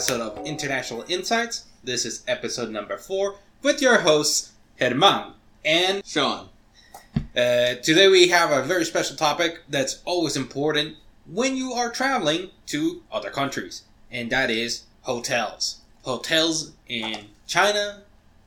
episode of International Insights. This is episode number four with your hosts, Herman and Sean. Uh, today we have a very special topic that's always important when you are traveling to other countries, and that is hotels. Hotels in China,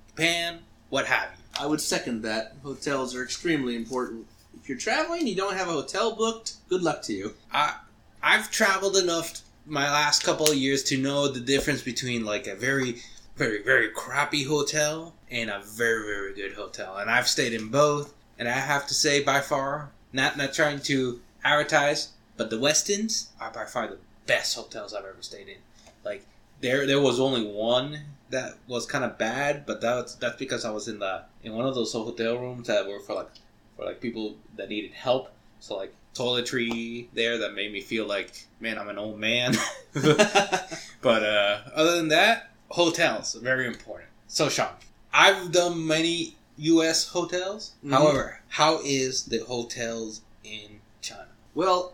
Japan, what have you. I would second that. Hotels are extremely important. If you're traveling, you don't have a hotel booked, good luck to you. I I've traveled enough my last couple of years to know the difference between like a very very very crappy hotel and a very very good hotel, and I've stayed in both. And I have to say, by far, not not trying to advertise, but the Westins are by far the best hotels I've ever stayed in. Like there there was only one that was kind of bad, but that's that's because I was in the in one of those hotel rooms that were for like for like people that needed help. So like toiletry there that made me feel like man I'm an old man. but uh, other than that, hotels are very important. So Sean, I've done many U.S. hotels. Mhm. However, how is the hotels in China? Well,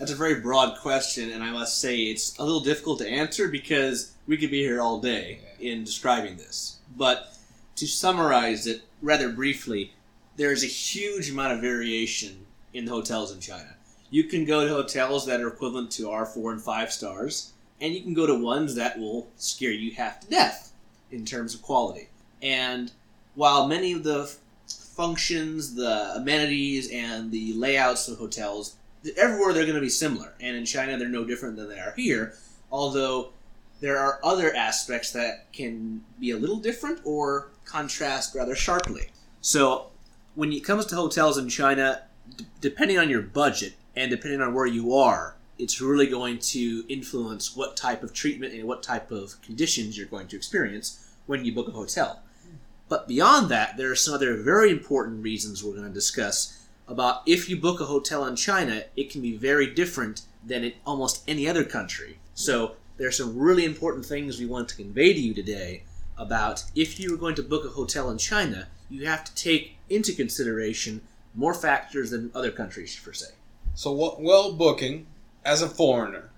that's a very broad question, and I must say it's a little difficult to answer because we could be here all day in describing this. But to summarize it rather briefly, there is a huge amount of variation in the hotels in China. You can go to hotels that are equivalent to our four and five stars, and you can go to ones that will scare you half to death in terms of quality. And while many of the functions, the amenities, and the layouts of hotels everywhere they're going to be similar, and in China they're no different than they are here. Although there are other aspects that can be a little different or contrast rather sharply. So when it comes to hotels in China, d- depending on your budget and depending on where you are, it's really going to influence what type of treatment and what type of conditions you're going to experience when you book a hotel. But beyond that, there are some other very important reasons we're going to discuss about if you book a hotel in China, it can be very different than in almost any other country. So there are some really important things we want to convey to you today about if you are going to book a hotel in China, you have to take into consideration more factors than other countries, per se. So, well, booking as a foreigner,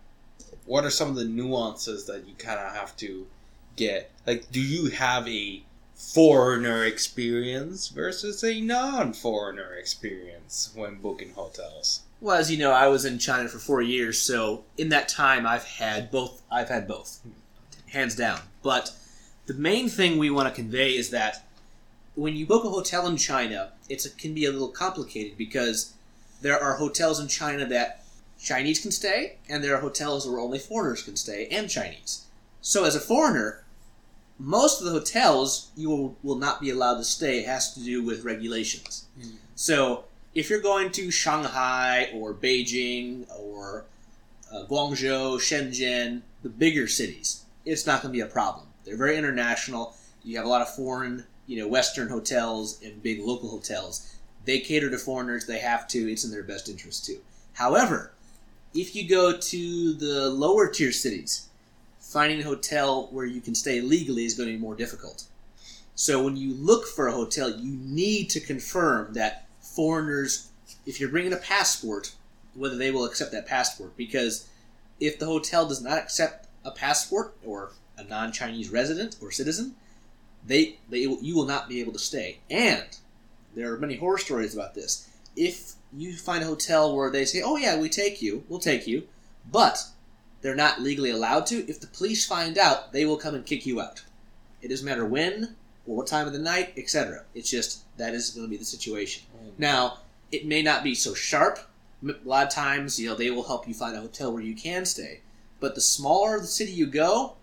what are some of the nuances that you kind of have to get? Like, do you have a foreigner experience versus a non-foreigner experience when booking hotels? Well, as you know, I was in China for four years, so in that time, I've had both. I've had both, hands down. But the main thing we want to convey is that when you book a hotel in China, it can be a little complicated because there are hotels in China that Chinese can stay, and there are hotels where only foreigners can stay, and Chinese. So, as a foreigner, most of the hotels you will, will not be allowed to stay. Has to do with regulations. Mm. So, if you're going to Shanghai or Beijing or uh, Guangzhou, Shenzhen, the bigger cities, it's not going to be a problem. They're very international. You have a lot of foreign, you know, Western hotels and big local hotels. They cater to foreigners. They have to. It's in their best interest too. However, if you go to the lower tier cities, finding a hotel where you can stay legally is going to be more difficult. So when you look for a hotel, you need to confirm that foreigners, if you're bringing a passport, whether they will accept that passport. Because if the hotel does not accept a passport or a non-Chinese resident or citizen, they, they you will not be able to stay. And there are many horror stories about this. If you find a hotel where they say, "Oh yeah, we take you, we'll take you," but they're not legally allowed to, if the police find out, they will come and kick you out. It doesn't matter when or what time of the night, etc. It's just that is going to be the situation. Mm. Now, it may not be so sharp. A lot of times, you know, they will help you find a hotel where you can stay. But the smaller the city you go,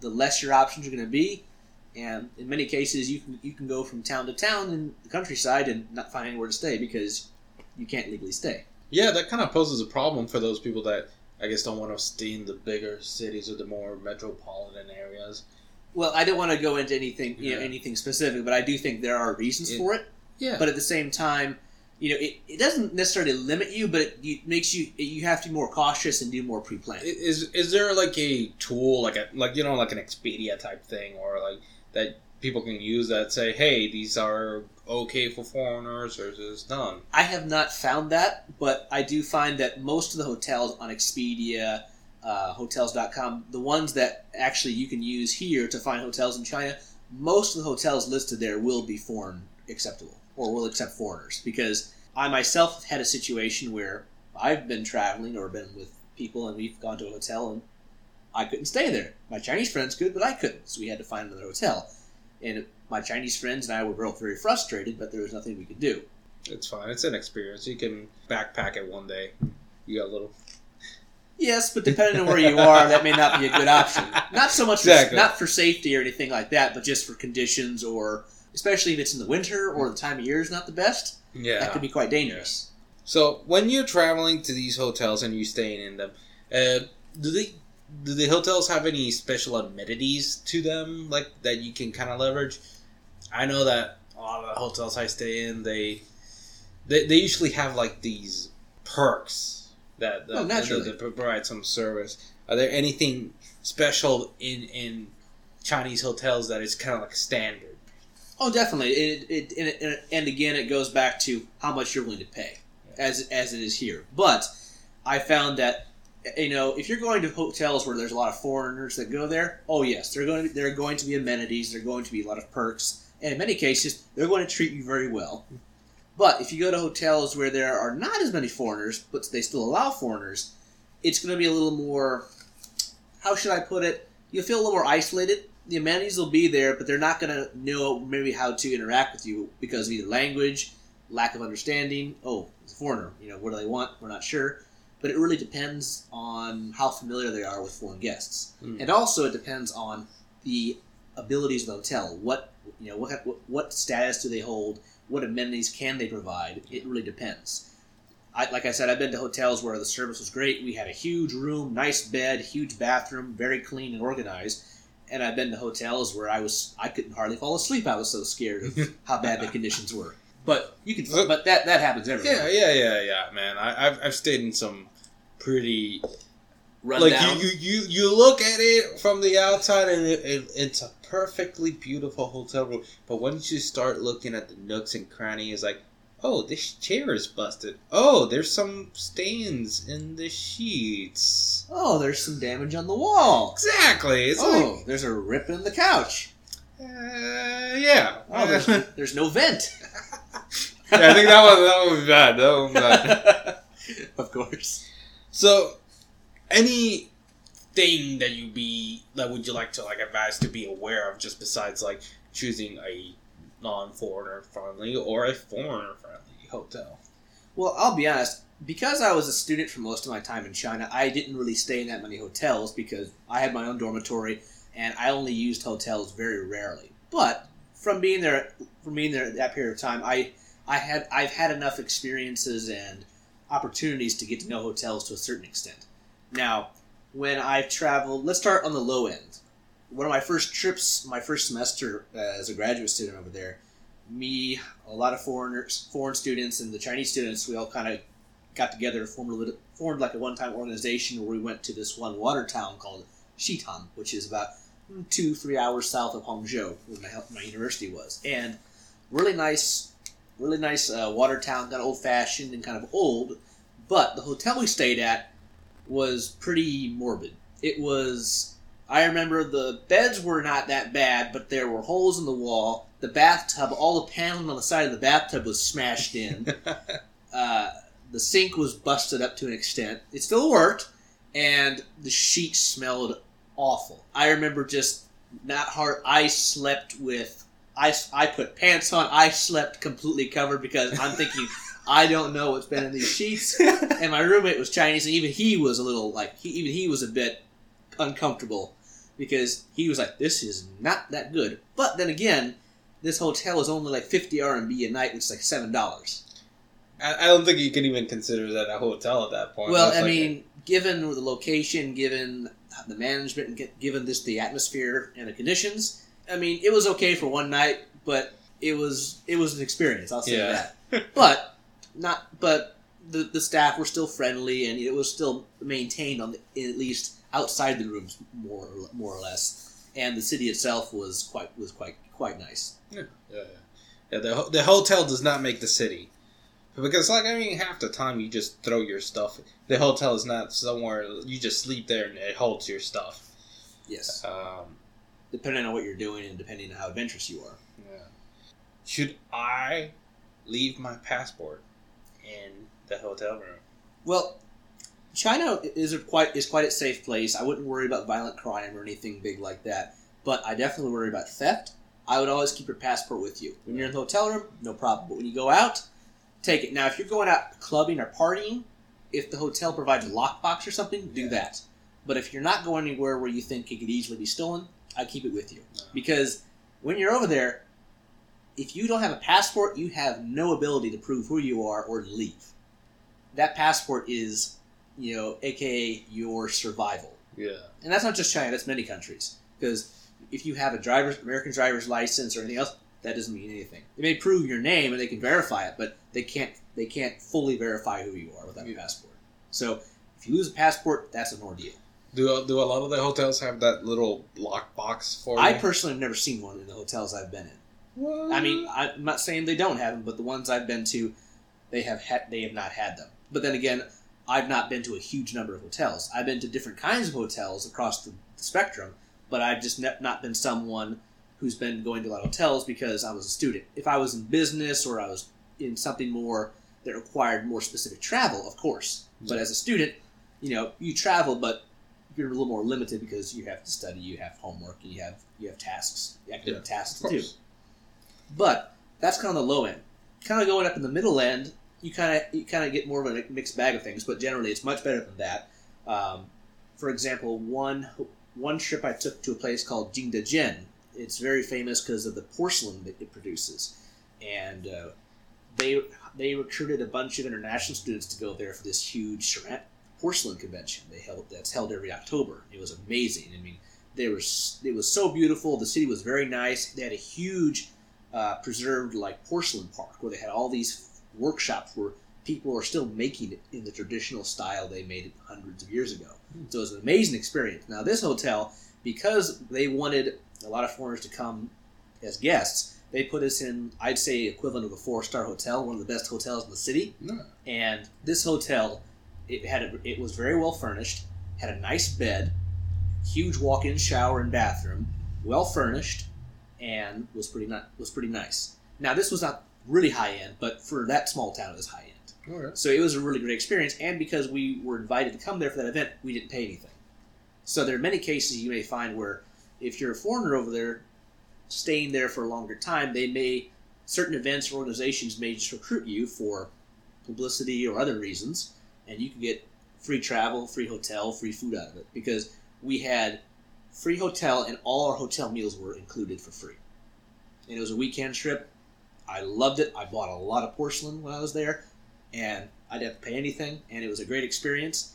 the less your options are going to be. And in many cases, you can you can go from town to town in the countryside and not find anywhere to stay because you can't legally stay. Yeah, that kind of poses a problem for those people that I guess don't want to stay in the bigger cities or the more metropolitan areas. Well, I don't want to go into anything you know Yeah. anything specific, but I do think there are reasons It- for it. Yeah, But at the same time, you know, it, it doesn't necessarily limit you, but it, it makes you you have to be more cautious and do more pre planning. Is is there like a tool like a like you know like an Expedia type thing or like that people can use that say hey these are okay for foreigners or is none? I have not found that, but I do find that most of the hotels on Expedia, uh, Hotels.com, the ones that actually you can use here to find hotels in China, most of the hotels listed there will be foreign acceptable or will accept foreigners because I myself had a situation where I've been traveling or been with people and we've gone to a hotel and I couldn't stay there. My Chinese friends could, but I couldn't, so we had to find another hotel. And my Chinese friends and I were both very frustrated, but there was nothing we could do. It's fine. It's an experience. You can backpack it one day. You got a little. Yes, but depending on where you are, that may not be a good option. Not so much, Exactly. for, not for safety or anything like that, but just for conditions or, especially if it's in the winter or the time of year is not the best. Yeah. That could be quite dangerous. So when you're traveling to these hotels and you're staying in them, uh, do they do the hotels have any special amenities to them like that you can kind of leverage? I know that a lot of the hotels I stay in, they they, they usually have like these perks that, that, Oh, naturally. that provide some service. Are there anything special in in Chinese hotels that is kind of like standard? Oh, definitely. It, it, and, it, and again, it goes back to how much you're willing to pay, as as it is here. But I found that you know if you're going to hotels where there's a lot of foreigners that go there, oh yes, they're going to, there are going to be amenities. There are going to be a lot of perks, and in many cases, they're going to treat you very well. But if you go to hotels where there are not as many foreigners, but they still allow foreigners, it's going to be a little more. How should I put it? You'll feel a little more isolated the amenities will be there, but they're not going to know maybe how to interact with you because of either language, lack of understanding. Oh, it's a foreigner. You know, what do they want? We're not sure. But it really depends on how familiar they are with foreign guests, Mm. and also it depends on the abilities of the hotel. What you know, what what, what status do they hold? What amenities can they provide? It really depends. I, like I said, I've been to hotels where the service was great. We had a huge room, nice bed, huge bathroom, very clean and organized and I've been to hotels where I was I couldn't hardly fall asleep. I was so scared of how bad the conditions were. But you can, Look- but that that happens everywhere. Yeah, yeah, yeah, yeah, man. I, I've I've stayed in some pretty Run like down. you, you you you look at it from the outside and it, it, it's a perfectly beautiful hotel room but once you start looking at the nooks and crannies like oh this chair is busted oh there's some stains in the sheets oh, there's some damage on the wall. exactly it's oh, there's a rip in the couch. uh, yeah Oh, there's, there's no vent. yeah i think that one that one was bad that one was bad of course. So, any thing that you be that would you like to like advise to be aware of, just besides like choosing a non-foreigner friendly or a foreigner friendly hotel? Well, I'll be honest. Because I was a student for most of my time in China, I didn't really stay in that many hotels because I had my own dormitory and I only used hotels very rarely. But from being there, from being there that period of time, I, I had I've had enough experiences and opportunities to get to know hotels to a certain extent. Now, when I've traveled, let's start on the low end. One of my first trips, my first semester uh, as a graduate student over there, me, a lot of foreigners, foreign students, and the Chinese students, we all kind of got together and formed, formed like a one-time organization where we went to this one water town called Xitang, which is about two, three hours south of Hangzhou, where my, my university was. And really nice, really nice uh, water town, kind of old-fashioned and kind of old. But the hotel we stayed at was pretty morbid. It was. I remember the beds were not that bad, but there were holes in the wall. The bathtub, all the paneling on the side of the bathtub was smashed in. uh, the sink was busted up to an extent. It still worked, and the sheets smelled awful. I remember just not hard. I slept with. I, I put pants on. I slept completely covered because I'm thinking I don't know what's been in these sheets. And my roommate was Chinese, and even he was a little like he, even he was a bit uncomfortable because he was like, "This is not that good." But then again, this hotel is only like fifty RMB a night, which is like seven dollars. I, I don't think you can even consider that a hotel at that point. Well, That's I like mean, given the location, given the management, and given this the atmosphere and the conditions, I mean, it was okay for one night, but it was it was an experience. I'll say Yeah. that. But not, but the the staff were still friendly, and it was still maintained on the, at least outside the rooms more or, more or less. And the city itself was quite was quite quite nice. Yeah, yeah, yeah. The the hotel does not make the city, because like I mean, half the time you just throw your stuff. The hotel is not somewhere you just sleep there and it holds your stuff. Yes, Um, depending on what you're doing and depending on how adventurous you are. yeah. Should I leave my passport in the hotel room? Well, China is a quite is quite a safe place. I wouldn't worry about violent crime or anything big like that. But I definitely worry about theft. I would always keep your passport with you. When you're in the hotel room, no problem. But when you go out, take it. Now, if you're going out clubbing or partying, if the hotel provides a lockbox or something, do Yeah. that. But if you're not going anywhere where you think it could easily be stolen, I keep it with you because when you're over there, if you don't have a passport, you have no ability to prove who you are or to leave. That passport is, you know, aka your survival. Yeah. And that's not just China, that's many countries. Because if you have a driver's American driver's license or anything else, that doesn't mean anything. They may prove your name and they can verify it, but they can't they can't fully verify who you are without a passport. So if you lose a passport, that's an ordeal. Do do a lot of the hotels have that little lock box for I you? personally have never seen one in the hotels I've been in. What? I mean, I'm not saying they don't have them, but the ones I've been to, they have had they have not had them. But then again, I've not been to a huge number of hotels. I've been to different kinds of hotels across the, the spectrum, but I've just ne- not been someone who's been going to a lot of hotels because I was a student. If I was in business or I was in something more that required more specific travel, of course. But Yeah. as a student, you know, you travel, but you're a little more limited because you have to study, you have homework, and you have you have tasks, academic tasks to do. But that's kind of the low end. Kind of going up in the middle end, you kind of you kind of get more of a mixed bag of things. But generally, it's much better than that. Um, for example, one one trip I took to a place called Jingdezhen. It's very famous because of the porcelain that it produces, and uh, they they recruited a bunch of international students to go there for this huge ceramic porcelain convention. They held that's held every October. It was amazing. I mean, they were it was so beautiful. The city was very nice. They had a huge uh, preserved like porcelain park where they had all these workshops where people are still making it in the traditional style they made it hundreds of years ago. Hmm. So it was an amazing experience. Now this hotel, because they wanted a lot of foreigners to come as guests, they put us in I'd say equivalent of a four star hotel, one of the best hotels in the city. No. And this hotel, it had a, it was very well furnished, had a nice bed, huge walk-in shower and bathroom, well furnished, and was pretty ni- was pretty nice. Now this was not really high end, but for that small town, it was high end. All right. So it was a really great experience, and because we were invited to come there for that event, we didn't pay anything. So there are many cases you may find where if you're a foreigner over there, staying there for a longer time, they may certain events or organizations may just recruit you for publicity or other reasons, and you could get free travel, free hotel, free food out of it because we had free hotel and all our hotel meals were included for free. And it was a weekend trip. I loved it. I bought a lot of porcelain when I was there, and I didn't have to pay anything, and it was a great experience.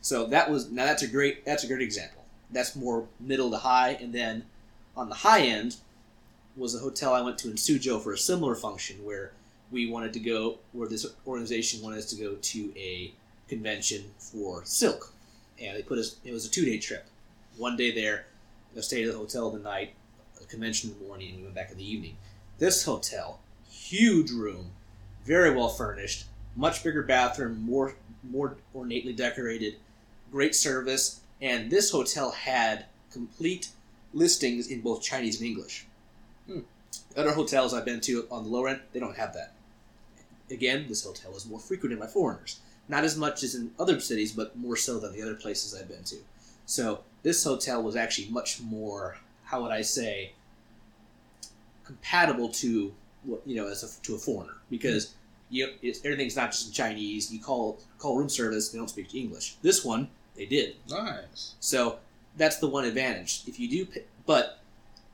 So that was now that's a great that's a great example. That's more middle to high, and then on the high end was a hotel I went to in Suzhou for a similar function where we wanted to go where this organization wanted us to go to a convention for silk, and they put us. It was a two day trip. One day there, I stayed at the hotel the night, a convention in the morning, and we went back in the evening. This hotel, huge room, very well furnished, much bigger bathroom, more more ornately decorated, great service, and this hotel had complete listings in both Chinese and English. Hmm. Other hotels I've been to on the lower end, they don't have that. Again, this hotel is more frequented by foreigners. Not as much as in other cities, but more so than the other places I've been to. So this hotel was actually much more, how would I say, compatible to what you know as a, to a foreigner because you it's, everything's not just in Chinese. You call call room service, they don't speak English. This one they did. Nice. So that's the one advantage. If you do, but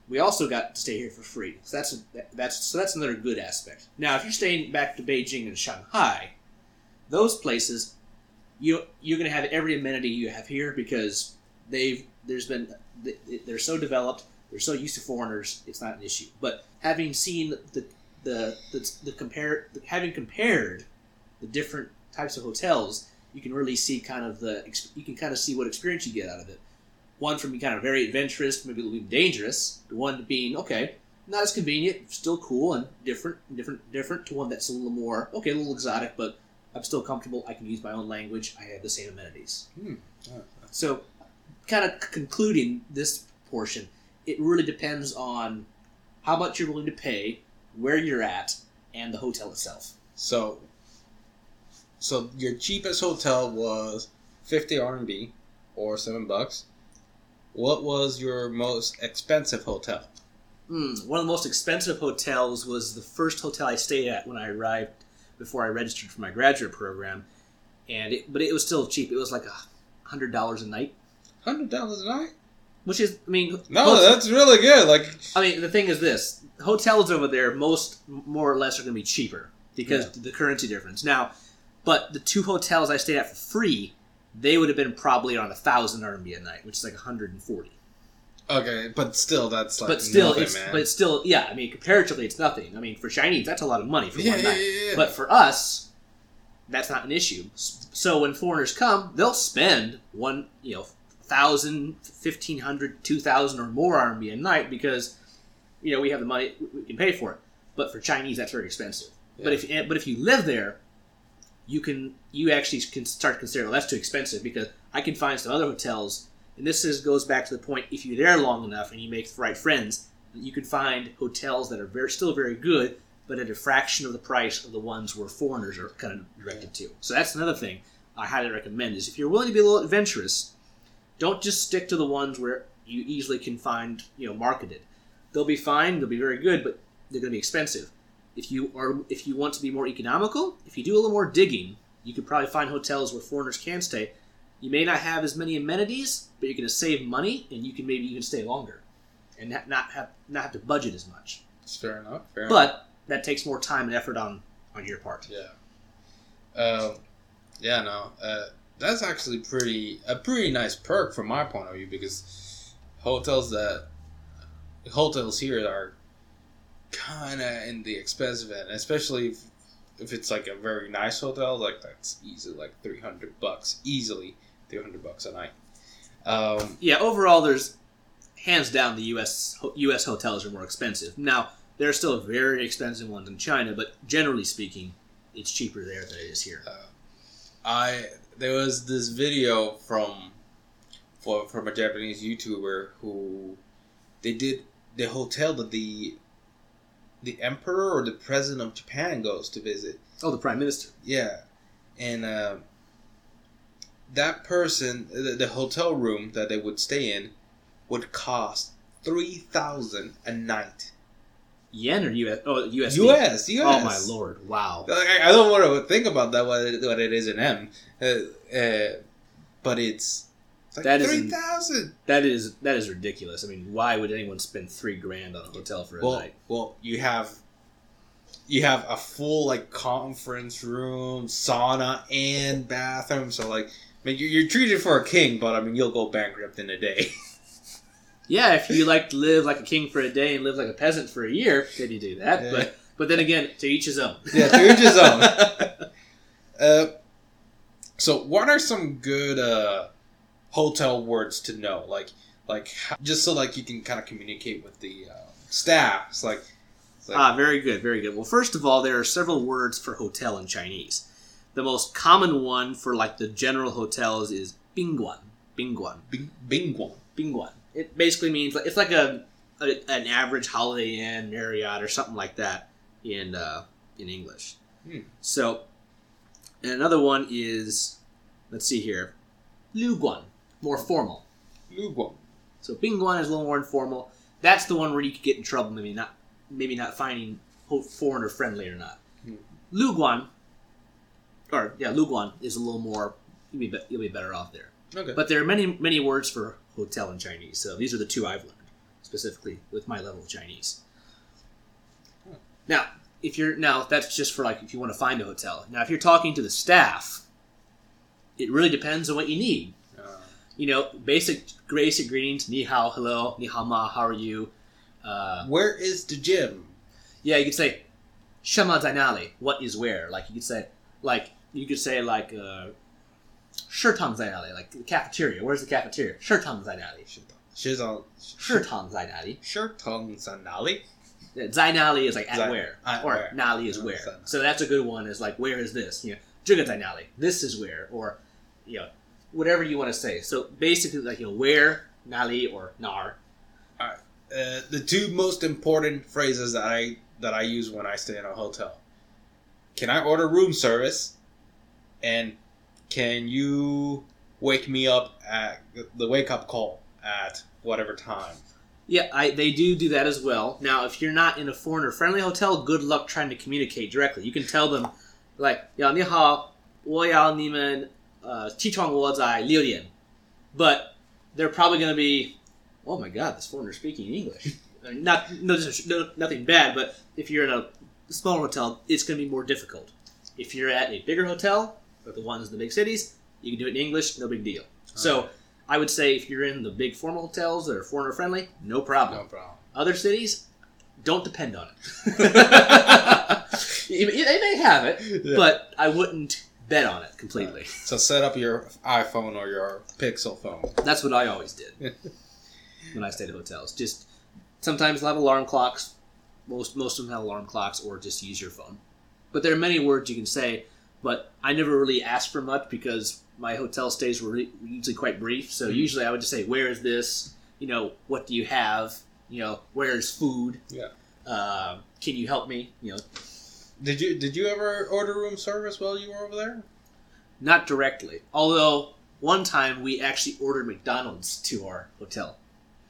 we also got to stay here for free. So that's that's so that's another good aspect. Now, if you're staying back to Beijing and Shanghai, those places, you you're going to have every amenity you have here because they've there's been they- they're so developed, they're so used to foreigners, it's not an issue. But having seen the the the, the compare having compared the different types of hotels, you can really see kind of the you can kind of see what experience you get out of it. One from being kind of very adventurous, maybe a little bit dangerous. The one being okay, not as convenient, still cool and different, different, different. To one that's a little more okay, a little exotic, but I'm still comfortable. I can use my own language. I have the same amenities. Hmm. Oh, So, kind of concluding this portion, it really depends on how much you're willing to pay, where you're at, and the hotel itself. So, so your cheapest hotel was fifty RMB, or seven bucks. What was your most expensive hotel? Mm, one of the most expensive hotels was the first hotel I stayed at when I arrived before I registered for my graduate program, and it, but it was still cheap. It was like a hundred dollars a night, Hundred dollars a night? which is, I mean, No, that's really good. Like, I mean, the thing is this: hotels over there, most more or less, are going to be cheaper because the currency difference. Now, but the two hotels I stayed at for free, they would have been probably around a thousand RMB a night, which is like 140. okay, but still, that's like but still, nothing, it's man. but still, yeah. I mean, comparatively, it's nothing. I mean, for Chinese, that's a lot of money for yeah, one yeah, night. yeah, yeah. But for us, that's not an issue. So when foreigners come, they'll spend one, you know, thousand, fifteen hundred, two thousand, or more RMB a night because you know we have the money, we can pay for it. But for Chinese, that's very expensive. But if eh, but if you live there, you can you actually can start to consider well, that's too expensive because I can find some other hotels. And this is goes back to the point: if you're there long enough and you make the right friends, you can find hotels that are very still very good, but at a fraction of the price of the ones where foreigners are kind of directed to. So that's another thing I highly recommend is if you're willing to be a little adventurous, don't just stick to the ones where you easily can find you know marketed. They'll be fine, they'll be very good, but they're going to be expensive. If you are if you want to be more economical, if you do a little more digging, you could probably find hotels where foreigners can stay. You may not have as many amenities, but you're going to save money, and you can maybe even stay longer, and not have not have to budget as much. It's fair enough. Fair enough. But that takes more time and effort on on your part. Yeah. Um, yeah, no. Uh, that's actually pretty a pretty nice perk from my point of view because hotels that hotels here are kind of in the expensive end, especially if, if it's like a very nice hotel. Like that's easily like three hundred bucks, easily three hundred bucks a night. Um, Yeah, overall, there's hands down the U.S. U.S. hotels are more expensive. Now there are still very expensive ones in China, but generally speaking, it's cheaper there than it is here. I there was this video from for from a Japanese YouTuber who they did the hotel that the the emperor or the president of Japan goes to visit. Oh, the prime minister. Yeah, and uh, that person, the, the hotel room that they would stay in, would cost three thousand a night. Yen or U.S. Oh, USD. U.S. U.S. Oh my lord! Wow. Like, I, I don't want to think about that what it, what it is in M, uh, uh, but it's, it's like That is three in- thousand. That is that is ridiculous. I mean, why would anyone spend three grand on a hotel for a Well, night? well, you have you have a full like conference room, sauna, and bathroom. So like, I mean, you're, you're treated for a king, but I mean, you'll go bankrupt in a day. Yeah, if you like to live like a king for a day and live like a peasant for a year, then you do that. Yeah. But but then again, to each his own. Yeah, to each his own. uh, so what are some good uh, hotel words to know? Like, like just so like you can kind of communicate with the uh, staff. It's like, it's like Ah, very good, very good. Well, first of all, there are several words for hotel in Chinese. The most common one for like the general hotels is bingguan. Bingguan. bing, bingguan. Bingguan. It basically means like it's like a, a an average Holiday Inn, Marriott, or something like that in uh, in English. Hmm. So, and another one is let's see here, luguan, more formal. Luguan. So bingguan is a little more informal. That's the one where you could get in trouble, maybe not, maybe not finding foreigner friendly or not. Hmm. Luguan, or yeah, luguan is a little more. You'll be, be- you'll be better off there. Okay. But there are many many words for hotel in Chinese. So these are the two I've learned specifically with my level of Chinese. Hmm. Now, if you're now that's just for like if you want to find a hotel. Now, if you're talking to the staff, it really depends on what you need you know, basic basic greetings, ni hao, hello, ni hao ma, how are you? Uh, where is the gym? Yeah, you could say, shama zainali, what is where? Like, you could say, like, you could say, like, uh, zainali, like, the cafeteria. Where's the cafeteria? Shirtang zainali. Shirtang. Zainali. Shirtang zainali? Zainali is like at Zain, where, at or where. Nali is where. So that's a good one. Is like where is this? You know, Juga Zainali. This is where, or you know, whatever you want to say. So basically, like you know, where Nali or Nar. Uh, the two most important phrases that I that I use when I stay in a hotel. Can I order room service? And can you wake me up at the wake up call at whatever time? Yeah, I, they do do that as well. Now, if you're not in a foreigner friendly hotel, good luck trying to communicate directly. You can tell them, like, "Yeah, ni hao, wo yao ni men uh, Teton i Liurian, but they're probably going to be, oh my God, this foreigner speaking English. Not no, no, nothing bad, but if you're in a smaller hotel, it's going to be more difficult. If you're at a bigger hotel, like the ones in the big cities, you can do it in English, no big deal. All so right. I would say if you're in the big formal hotels that are foreigner friendly, no problem. No problem. Other cities, don't depend on it. they may have it, yeah. but I wouldn't bet on it completely. So set up your iPhone or your Pixel phone. That's what I always did when I stayed at hotels. Just sometimes they'll have alarm clocks. Most most of them have alarm clocks, or just use your phone. But there are many words you can say. But I never really asked for much because my hotel stays were re- usually quite brief. So Mhm. usually I would just say, "Where is this? You know, what do you have? You know, where's food? Yeah. Uh, can you help me? You know, Did you did you ever order room service while you were over there? not directly. Although one time we actually ordered McDonald's to our hotel.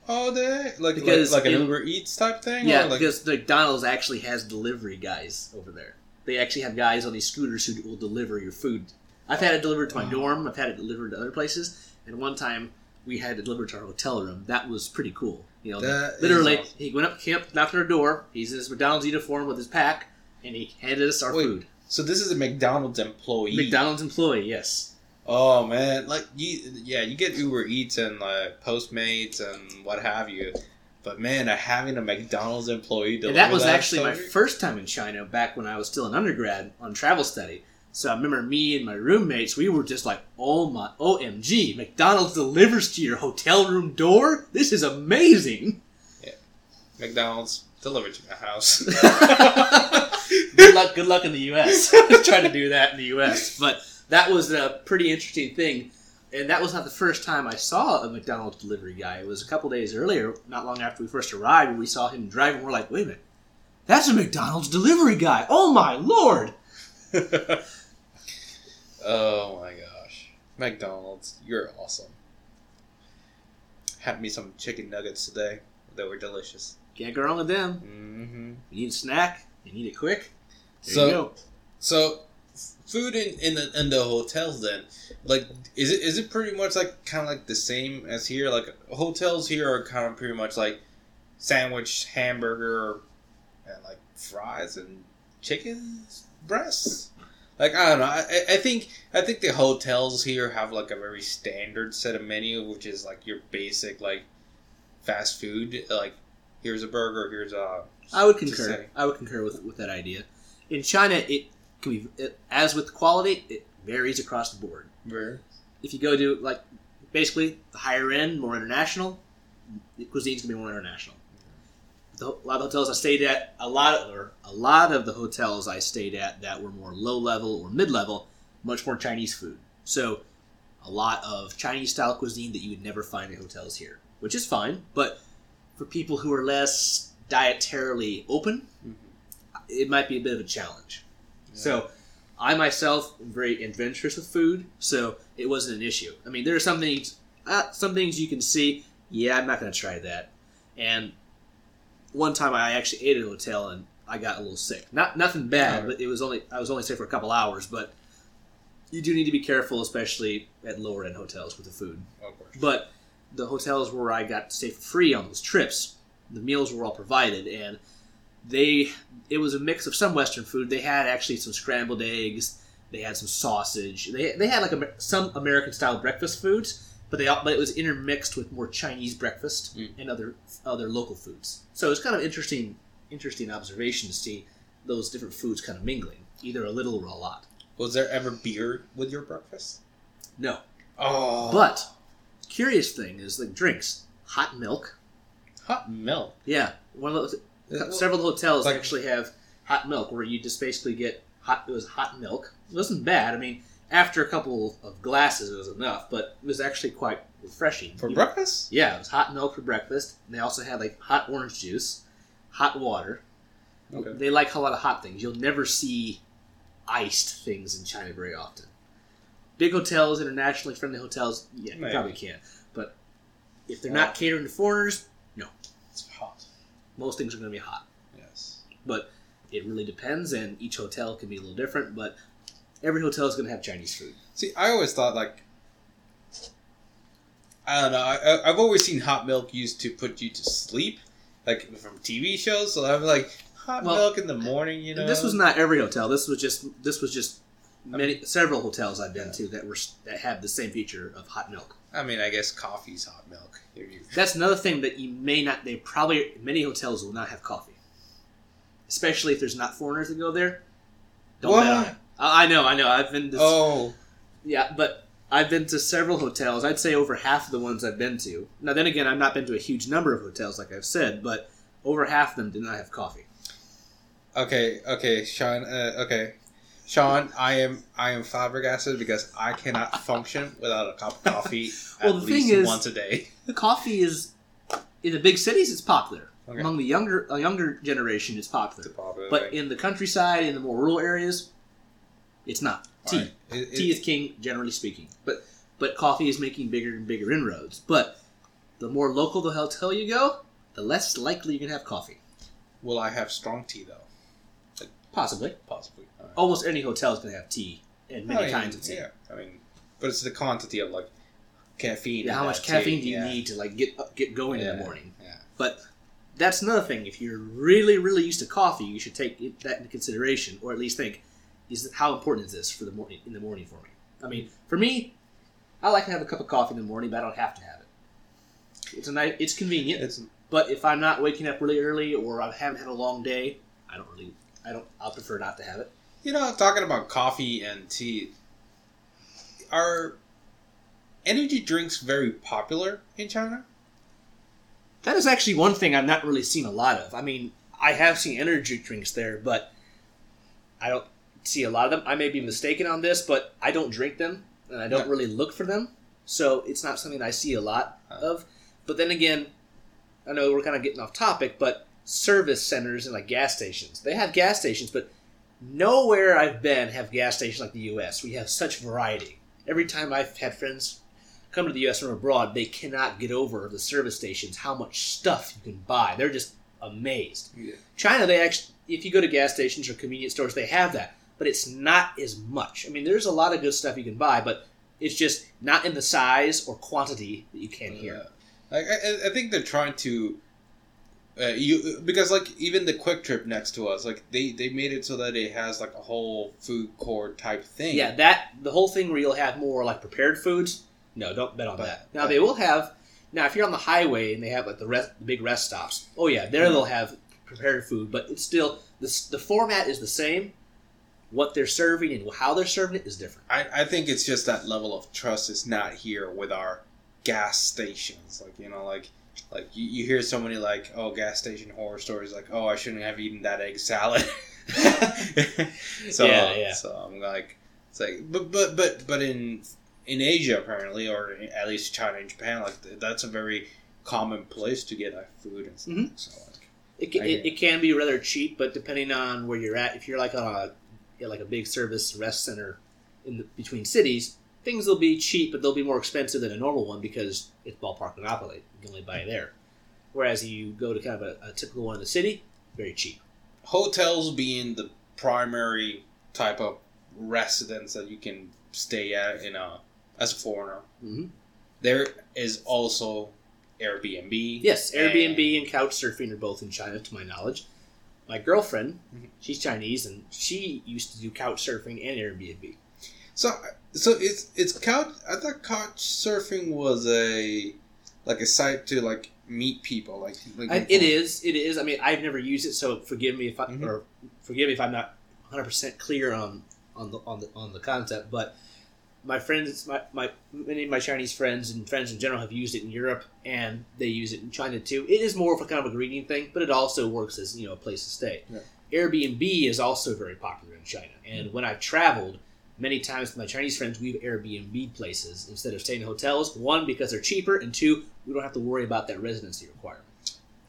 Oh, they like Because like, like an in- Uber Eats type thing. Yeah, like, because McDonald's actually has delivery guys over there. They actually have guys on these scooters who will deliver your food. I've had it delivered to my Wow. dorm. I've had it delivered to other places. And one time we had it delivered to our hotel room. That was pretty cool. You know, That literally, awesome. he went up, came up, knocked on our door. He's in his McDonald's uniform with his pack, and he handed us our Wait, food. so this is a McDonald's employee. McDonald's employee, yes. Oh man, like you, yeah, you get Uber Eats and like Postmates and what have you, but man, having a McDonald's employee And deliver that was actually my first time in China back when I was still an undergrad on travel study. So I remember me and my roommates, we were just like, oh my, OMG, McDonald's delivers to your hotel room door? This is amazing. Yeah, McDonald's delivered to my house. good luck, good luck in the U.S. Try to do that in the U.S. But that was a pretty interesting thing. And that was not the first time I saw a McDonald's delivery guy. It was a couple days earlier, not long after we first arrived, when we saw him driving. We're like, wait a minute, that's a McDonald's delivery guy. Oh my lord! oh my gosh, McDonald's, you're awesome. Had me some chicken nuggets today. They were delicious. Can't go wrong with them. Mm-hmm. You need a snack, you need it quick. There So-. So, food in in the, in the hotels then, like, is it is it pretty much like kind of like the same as here? Like hotels here are kind of pretty much like sandwich, hamburger, and like fries and chicken breasts. Like I don't know. I, I- I think I think the hotels here have like a very standard set of menu, which is like your basic like fast food. Like here's a burger, here's a I would concur. I would concur with, with that idea. In China, it can be it, as with quality, it varies across the board. burger. If you go to like basically the higher end, more international, the cuisine's gonna be more international. The, a lot of hotels I stayed at, a lot of, or a lot of the hotels I stayed at that were more low level or mid level, much more Chinese food. So, a lot of Chinese style cuisine that you would never find in hotels here, which is fine. But for people who are less dietarily open, it might be a bit of a challenge. So, I myself am very adventurous with food, so it wasn't an issue. I mean, there are some things, uh, some things you can see. Yeah, I'm not going to try that. And one time, I actually ate at a hotel and I got a little sick. Not nothing bad, Oh. but it was only I was only sick for a couple hours. But you do need to be careful, especially at lower end hotels with the food. of course. But the hotels where I got to stay for free on those trips, the meals were all provided, and they it was a mix of some Western food. They had actually some scrambled eggs. They had some sausage. They, they had like a, some American style breakfast foods, but they all, but it was intermixed with more Chinese breakfast Mm. and other other local foods. So it's kind of interesting interesting observation to see those different foods kind of mingling, either a little or a lot. Was there ever beer with your breakfast? No. Oh, But curious thing is like drinks, hot milk. hot milk. Yeah, one of those. Several hotels like- actually have hot milk where you just basically get hot. It was hot milk. It wasn't bad. I mean, after a couple of glasses, it was enough, but it was actually quite refreshing for You- breakfast. Yeah, it was hot milk for breakfast. And they also had like hot orange juice, hot water. Okay. They like a lot of hot things. You'll never see iced things in China very often. Big hotels, internationally friendly hotels, yeah, you probably can. But if they're not catering to foreigners, no. It's hot. most things are going to be hot. Yes. But it really depends, and each hotel can be a little different. But every hotel is going to have Chinese food. See, I always thought like I don't know. I, I- I've always seen hot milk used to put you to sleep, like from TV shows. So I'm like hot Well, milk in the morning. You know, This was not every hotel. This was just this was just many several hotels I've been to that were that have the same feature of hot milk. I mean, I guess coffee's hot milk. That's another thing that you may not. They probably many hotels will not have coffee, especially if there's not foreigners that go there. Don't bet on What? it. I I know, I know. I've been to Oh, yeah, but I've been to several hotels. I'd say over half of the ones I've been to. Now then again, I've not been to a huge number of hotels, like I've said, but over half of them did not have coffee. okay, okay, Sean. Uh, okay, Sean. I am I am flabbergasted because I cannot function without a cup of coffee Well, at least is- once a day. coffee is in the big cities. It's popular Okay. among the younger a younger generation. It's popular, but in the countryside, in the more rural areas, it's not. Tea. Alright. It- it- tea is king, generally speaking. But but coffee is making bigger and bigger inroads. But the more local the hotel you go, the less likely you're gonna have coffee. will I have strong tea though? Possibly. Possibly. Almost any hotel is gonna have tea and many oh, I mean, kinds of tea. Yeah, I mean, but it's the quantity of like caffeine. Yeah, how much that tea, caffeine do you yeah. need to like get up- get going in the morning? Yeah. But that's another thing. If you're really really used to coffee, you should take that into consideration, or at least think, is how important is this for the morning in the morning for me? I mean, for me, I like to have a cup of coffee in the morning, but I don't have to have it. It's a nice, it's convenient. It's But if I'm not waking up really early or I haven't had a long day, I don't really. I don't. I'll prefer not to have it. you know talking about coffee and tea. Are energy drinks very popular in China? That is actually one thing I've not really seen a lot of. I mean, I have seen energy drinks there, but I don't see a lot of them. I may be mistaken on this, but I don't drink them and I don't Yeah. really look for them. So it's not something I see a lot of. But then again, I know we're kind of getting off topic, but service centers and like gas stations, they have gas stations, but nowhere I've been have gas stations like the U.S. We have such variety. Every time I've had friends come to the U.S. from abroad, they cannot get over the service stations how much stuff you can buy. They're just amazed. Yeah. China, they actually, if you go to gas stations or convenience stores, they have that, but it's not as much. I mean, there's a lot of good stuff you can buy, but it's just not in the size or quantity that you can uh, here. Like I, I- I think they're trying to. Uh, you because like even the QuikTrip next to us like they they made it so that it has like a whole food court type thing Yeah, that the whole thing where you'll have more like prepared foods. No, don't bet on But- that. Now but- they will have. Now, if you're on the highway and they have like the rest, the big rest stops. Oh yeah, there they'll have prepared food, but it's still the the format is the same. What they're serving and how they're serving it is different. I, I think it's just that level of trust is not here with our gas stations. Like you know, like like you, you hear so many like oh gas station horror stories like oh I shouldn't have eaten that egg salad. so Yeah, yeah. so I'm like it's like but but but but in in Asia apparently or in, at least China and Japan like that's a very common place to get like food and stuff. Mhm. So like, It, ca- I it, it can be rather cheap, but depending on where you're at, if you're like on a yeah, like a big service rest center in the, between cities, things will be cheap, but they'll be more expensive than a normal one because it's ballpark monopoly. Can only buy there. Whereas you go to kind of a, a typical one in the city, very cheap. hotels being the primary type of residence that you can stay at in a as a foreigner. Mhm. There is also Airbnb. Yes, Airbnb and- and couch surfing are both in China, to my knowledge. My girlfriend, Mhm. she's Chinese, and she used to do couch surfing and Airbnb. So so it's it's couch. I thought couch surfing was a like a site to like meet people. Like, like I, it is. It is. I mean, I've never used it, so forgive me if I Mhm. or forgive me if I'm not 100 percent clear on on the on the on the concept, but my friends, my, my many of my Chinese friends and friends in general have used it in Europe, and they use it in China too. It is more of a kind of a greeting thing, but it also works as you know a place to stay. Yeah. Airbnb is also very popular in China, and when I've traveled many times with my Chinese friends, we've Airbnb places instead of staying in hotels. One because they're cheaper, and two we don't have to worry about that residency requirement.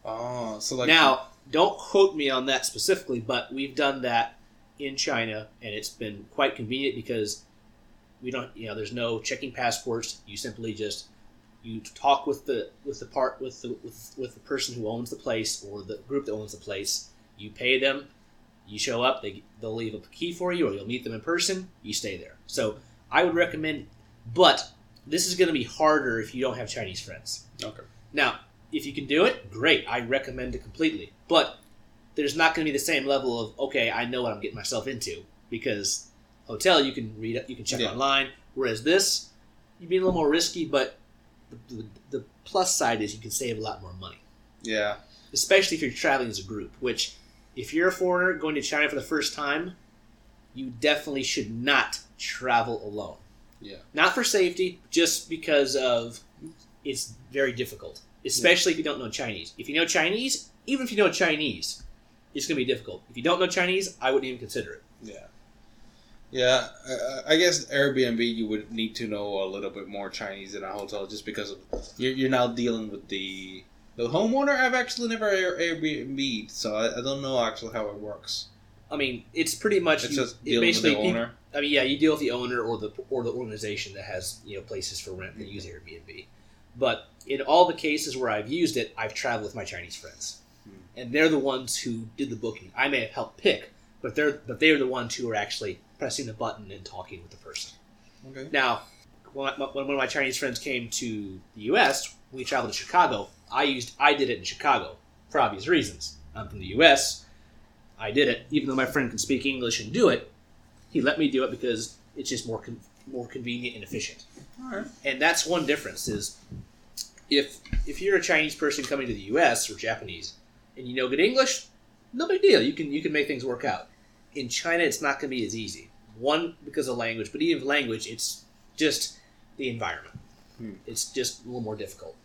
Oh, so like now, don't quote me on that specifically, but we've done that in China, and it's been quite convenient because we don't, you know, there's no checking passports. You simply just you talk with the with the part with the with, with the person who owns the place or the group that owns the place. You pay them. You show up. They they'll leave a key for you, or you'll meet them in person. You stay there. So I would recommend, but this is going to be harder if you don't have Chinese friends. Okay. Now, if you can do it, great. I recommend it completely. But there's not going to be the same level of okay, I know what I'm getting myself into because hotel you can read you can check Yeah. online. Whereas this, you'd be a little more risky, but the, the, the plus side is you can save a lot more money, yeah, especially if you're traveling as a group. Which, if you're a foreigner going to China for the first time, you definitely should not travel alone. Yeah. Not for safety, just because of it's very difficult, especially if you don't know Chinese. If you know Chinese, even if you know Chinese, it's going to be difficult. If you don't know Chinese, I wouldn't even consider it. yeah, yeah. I, I guess Airbnb you would need to know a little bit more Chinese than a hotel just because of you're, you're now dealing with the the homeowner. I've actually never Air, Airbnb, so I, I don't know actually how it works. I mean, it's pretty much It's you- just it dealing with the basically owner. I mean, yeah, you deal with the owner or the or the organization that has you know places for rent that use Airbnb. But in all the cases where I've used it, I've traveled with my Chinese friends, Hmm. and they're the ones who did the booking. I may have helped pick, but they're but they're the ones who are actually pressing the button and talking with the person. Okay. Now, when, one of my Chinese friends came to the U.S., we traveled to Chicago. I used I did it in Chicago for obvious reasons. I'm from the U.S. I did it, even though my friend can speak English and do it. He let me do it because it's just more con- more convenient and efficient. All right. And that's one difference is if if you're a Chinese person coming to the U.S. or Japanese and you know good English, no big deal. You can you can make things work out. In China, it's not going to be as easy. One because of language, but even language, it's just the environment. Hmm. It's just a little more difficult.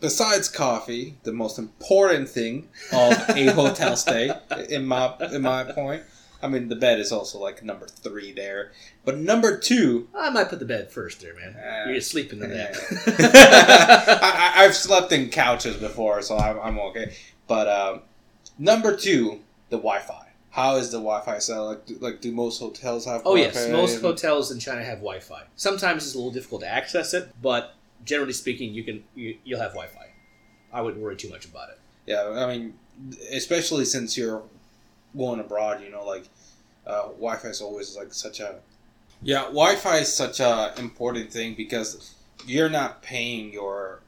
Besides coffee, the most important thing of a hotel stay, in my in my point. I mean, the bed is also like number three there, but number two I might put the bed first there, man. Uh, You're sleeping in that. I, I've slept in couches before, so I'm, I'm okay. But um, number two, the Wi-Fi. How is the Wi-Fi set? Like, do, like do most hotels have? Oh Wi-Fi? Oh yes, most hotels in China have Wi-Fi. Sometimes it's a little difficult to access it, but generally speaking, you can you, you'll have Wi-Fi. I wouldn't worry too much about it. Yeah, I mean, especially since you're going abroad, you know, like uh, Wi-Fi is always like such a yeah. Wi-Fi is such a important thing because you're not paying your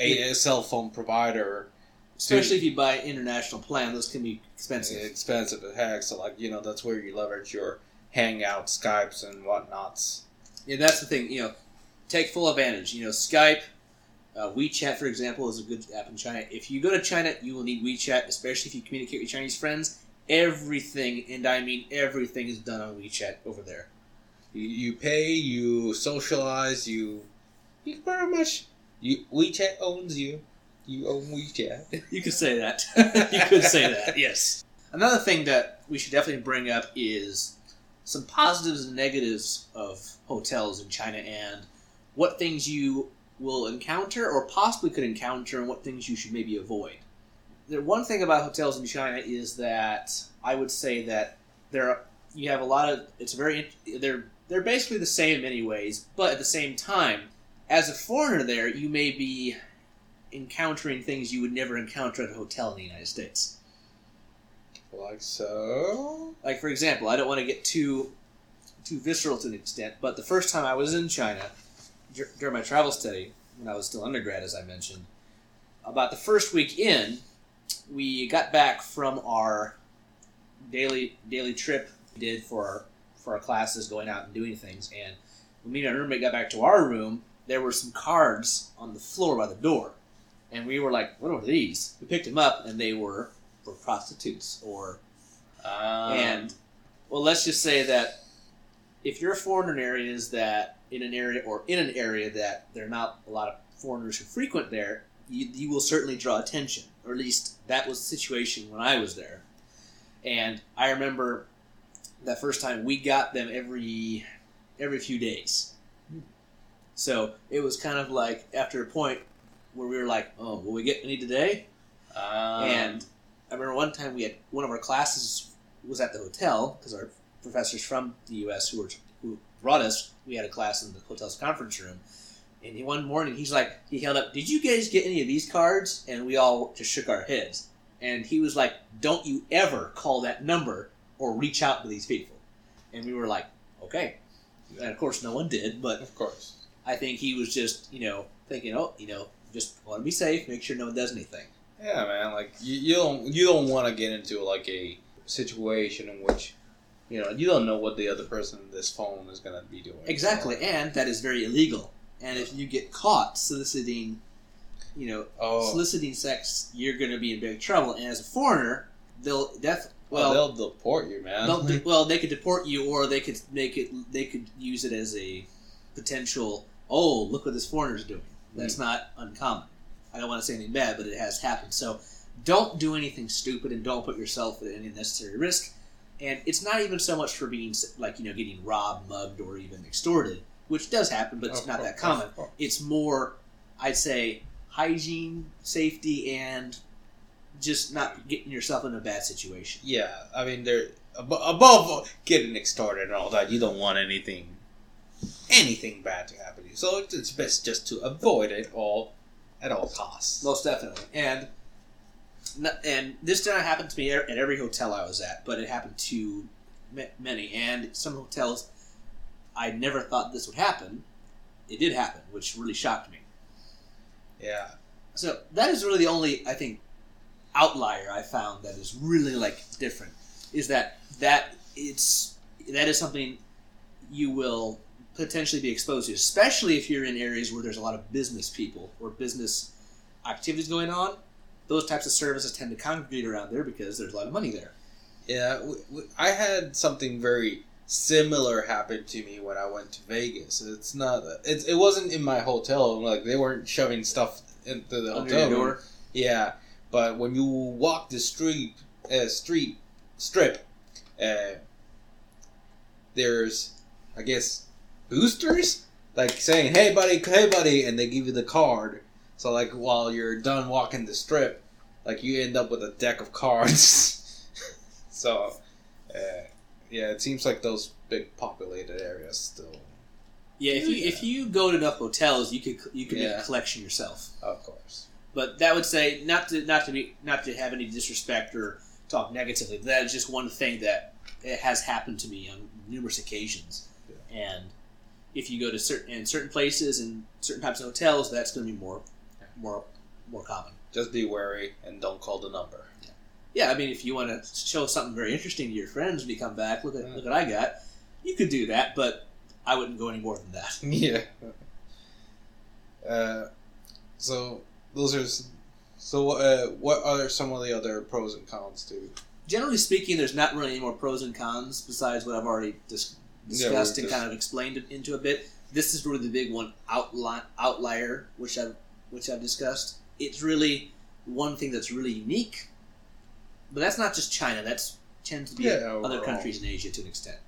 a, a cell phone provider Especially if you buy an international plan, those can be expensive. expensive as heck. So like you know that's where you leverage your Hangout, Skypes, and whatnots. Yeah, that's the thing. You know, take full advantage. You know, Skype, uh, WeChat, for example, is a good app in China. If you go to China, you will need WeChat, especially if you communicate with Chinese friends. Everything, and I mean everything, is done on WeChat over there. You, you pay, you socialize, you you very much you WeChat owns you. You own WeChat. You could say that. you could say that. Yes. Another thing that we should definitely bring up is some positives and negatives of hotels in China and what things you will encounter or possibly could encounter and what things you should maybe avoid. The one thing about hotels in China is that I would say that there are, you have a lot of it's very they're they're basically the same in many ways, but at the same time, as a foreigner there, you may be encountering things you would never encounter at a hotel in the United States. like so. Like for example, I don't want to get too too visceral to an extent, but the first time I was in China dur- during my travel study when I was still undergrad, as I mentioned, about the first week in, we got back from our daily daily trip we did for our for our classes, going out and doing things, and when me and my roommate got back to our room, there were some cards on the floor by the door, and we were like, "What are these?" We picked them up, and they were for prostitutes or Um, and well, let's just say that if you're a foreigner in areas that in an area or in an area that there are not a lot of foreigners who frequent there, you, you will certainly draw attention. Or at least that was the situation when I was there. And I remember that first time we got them every every few days. So it was kind of like after a point where we were like, "Oh, will we get any today?" Um, and I remember one time we had one of our classes was at the hotel because our professors from the U.S. who were who brought us, we had a class in the hotel's conference room. And he, one morning, he's like, he held up, "Did you guys get any of these cards?" And we all just shook our heads. And he was like, "Don't you ever call that number or reach out to these people." And we were like, "Okay." And of course, no one did, but of course. I think he was just, you know, thinking, "Oh, you know, just want to be safe, make sure no one does anything." Yeah, man. Like you, you don't you don't want to get into like a situation in which you know you don't know what the other person in this phone is going to be doing. Exactly, and that is very illegal. And if you get caught soliciting, you know, Oh, soliciting sex, you're going to be in big trouble. And as a foreigner, they'll def well, well, they'll deport you, man. de- well they could deport you, or they could make it. They could use it as a potential. Oh, look what this foreigner's doing. That's mm. not uncommon. I don't want to say anything bad, but it has happened. So don't do anything stupid, and don't put yourself at any unnecessary risk. And it's not even so much for being like you know getting robbed, mugged, or even extorted, which does happen, but it's not that common. It's more, I'd say, hygiene, safety, and just not getting yourself in a bad situation. Yeah, I mean, they're abo- above getting extorted and all that. You don't want anything, anything bad to happen to you. So it's best just to avoid it all at all costs. Most definitely. And and this did not happen to me at every hotel I was at, but it happened to many. And some hotels, I never thought this would happen. It did happen, which really shocked me. Yeah, So that is really the only I think outlier I found that is really like different is that that it's that is something you will potentially be exposed to, especially if you're in areas where there's a lot of business people or business activities going on. Those types of services tend to congregate around there because there's a lot of money there. yeah. I had something very similar happen to me when I went to Vegas. It's not. It, it wasn't in my hotel. Like they weren't shoving stuff into the Under hotel door. Yeah, but when you walk the street, uh, street strip, uh, there's, I guess, boosters like saying, "Hey, buddy, hey, buddy," and they give you the card. So like while you're done walking the strip, like you end up with a deck of cards. so, uh, yeah, it seems like those big populated areas still, Yeah, if you Yeah. if you go to enough hotels, you could you could make a collection yourself. of course. But that would say not to not to be not to have any disrespect or talk negatively. But that is just one thing that it has happened to me on numerous occasions. And if you go to certain in certain places and certain types of hotels, that's going to be more more more common. Just be wary and don't call the number. Yeah, I mean, if you want to show something very interesting to your friends when you come back, look at Yeah. look what I got. You could do that, but I wouldn't go any more than that. Yeah. Uh, so those are. So uh, what are some of the other pros and cons to? generally speaking, there's not really any more pros and cons besides what I've already dis- Yeah, discussed we're and just- kind of explained it into a bit. This is really the big one outli- outlier, which I've which I've discussed. It's really one thing that's really unique, but that's not just China. That's tends to be Yeah, other countries in Asia to an extent.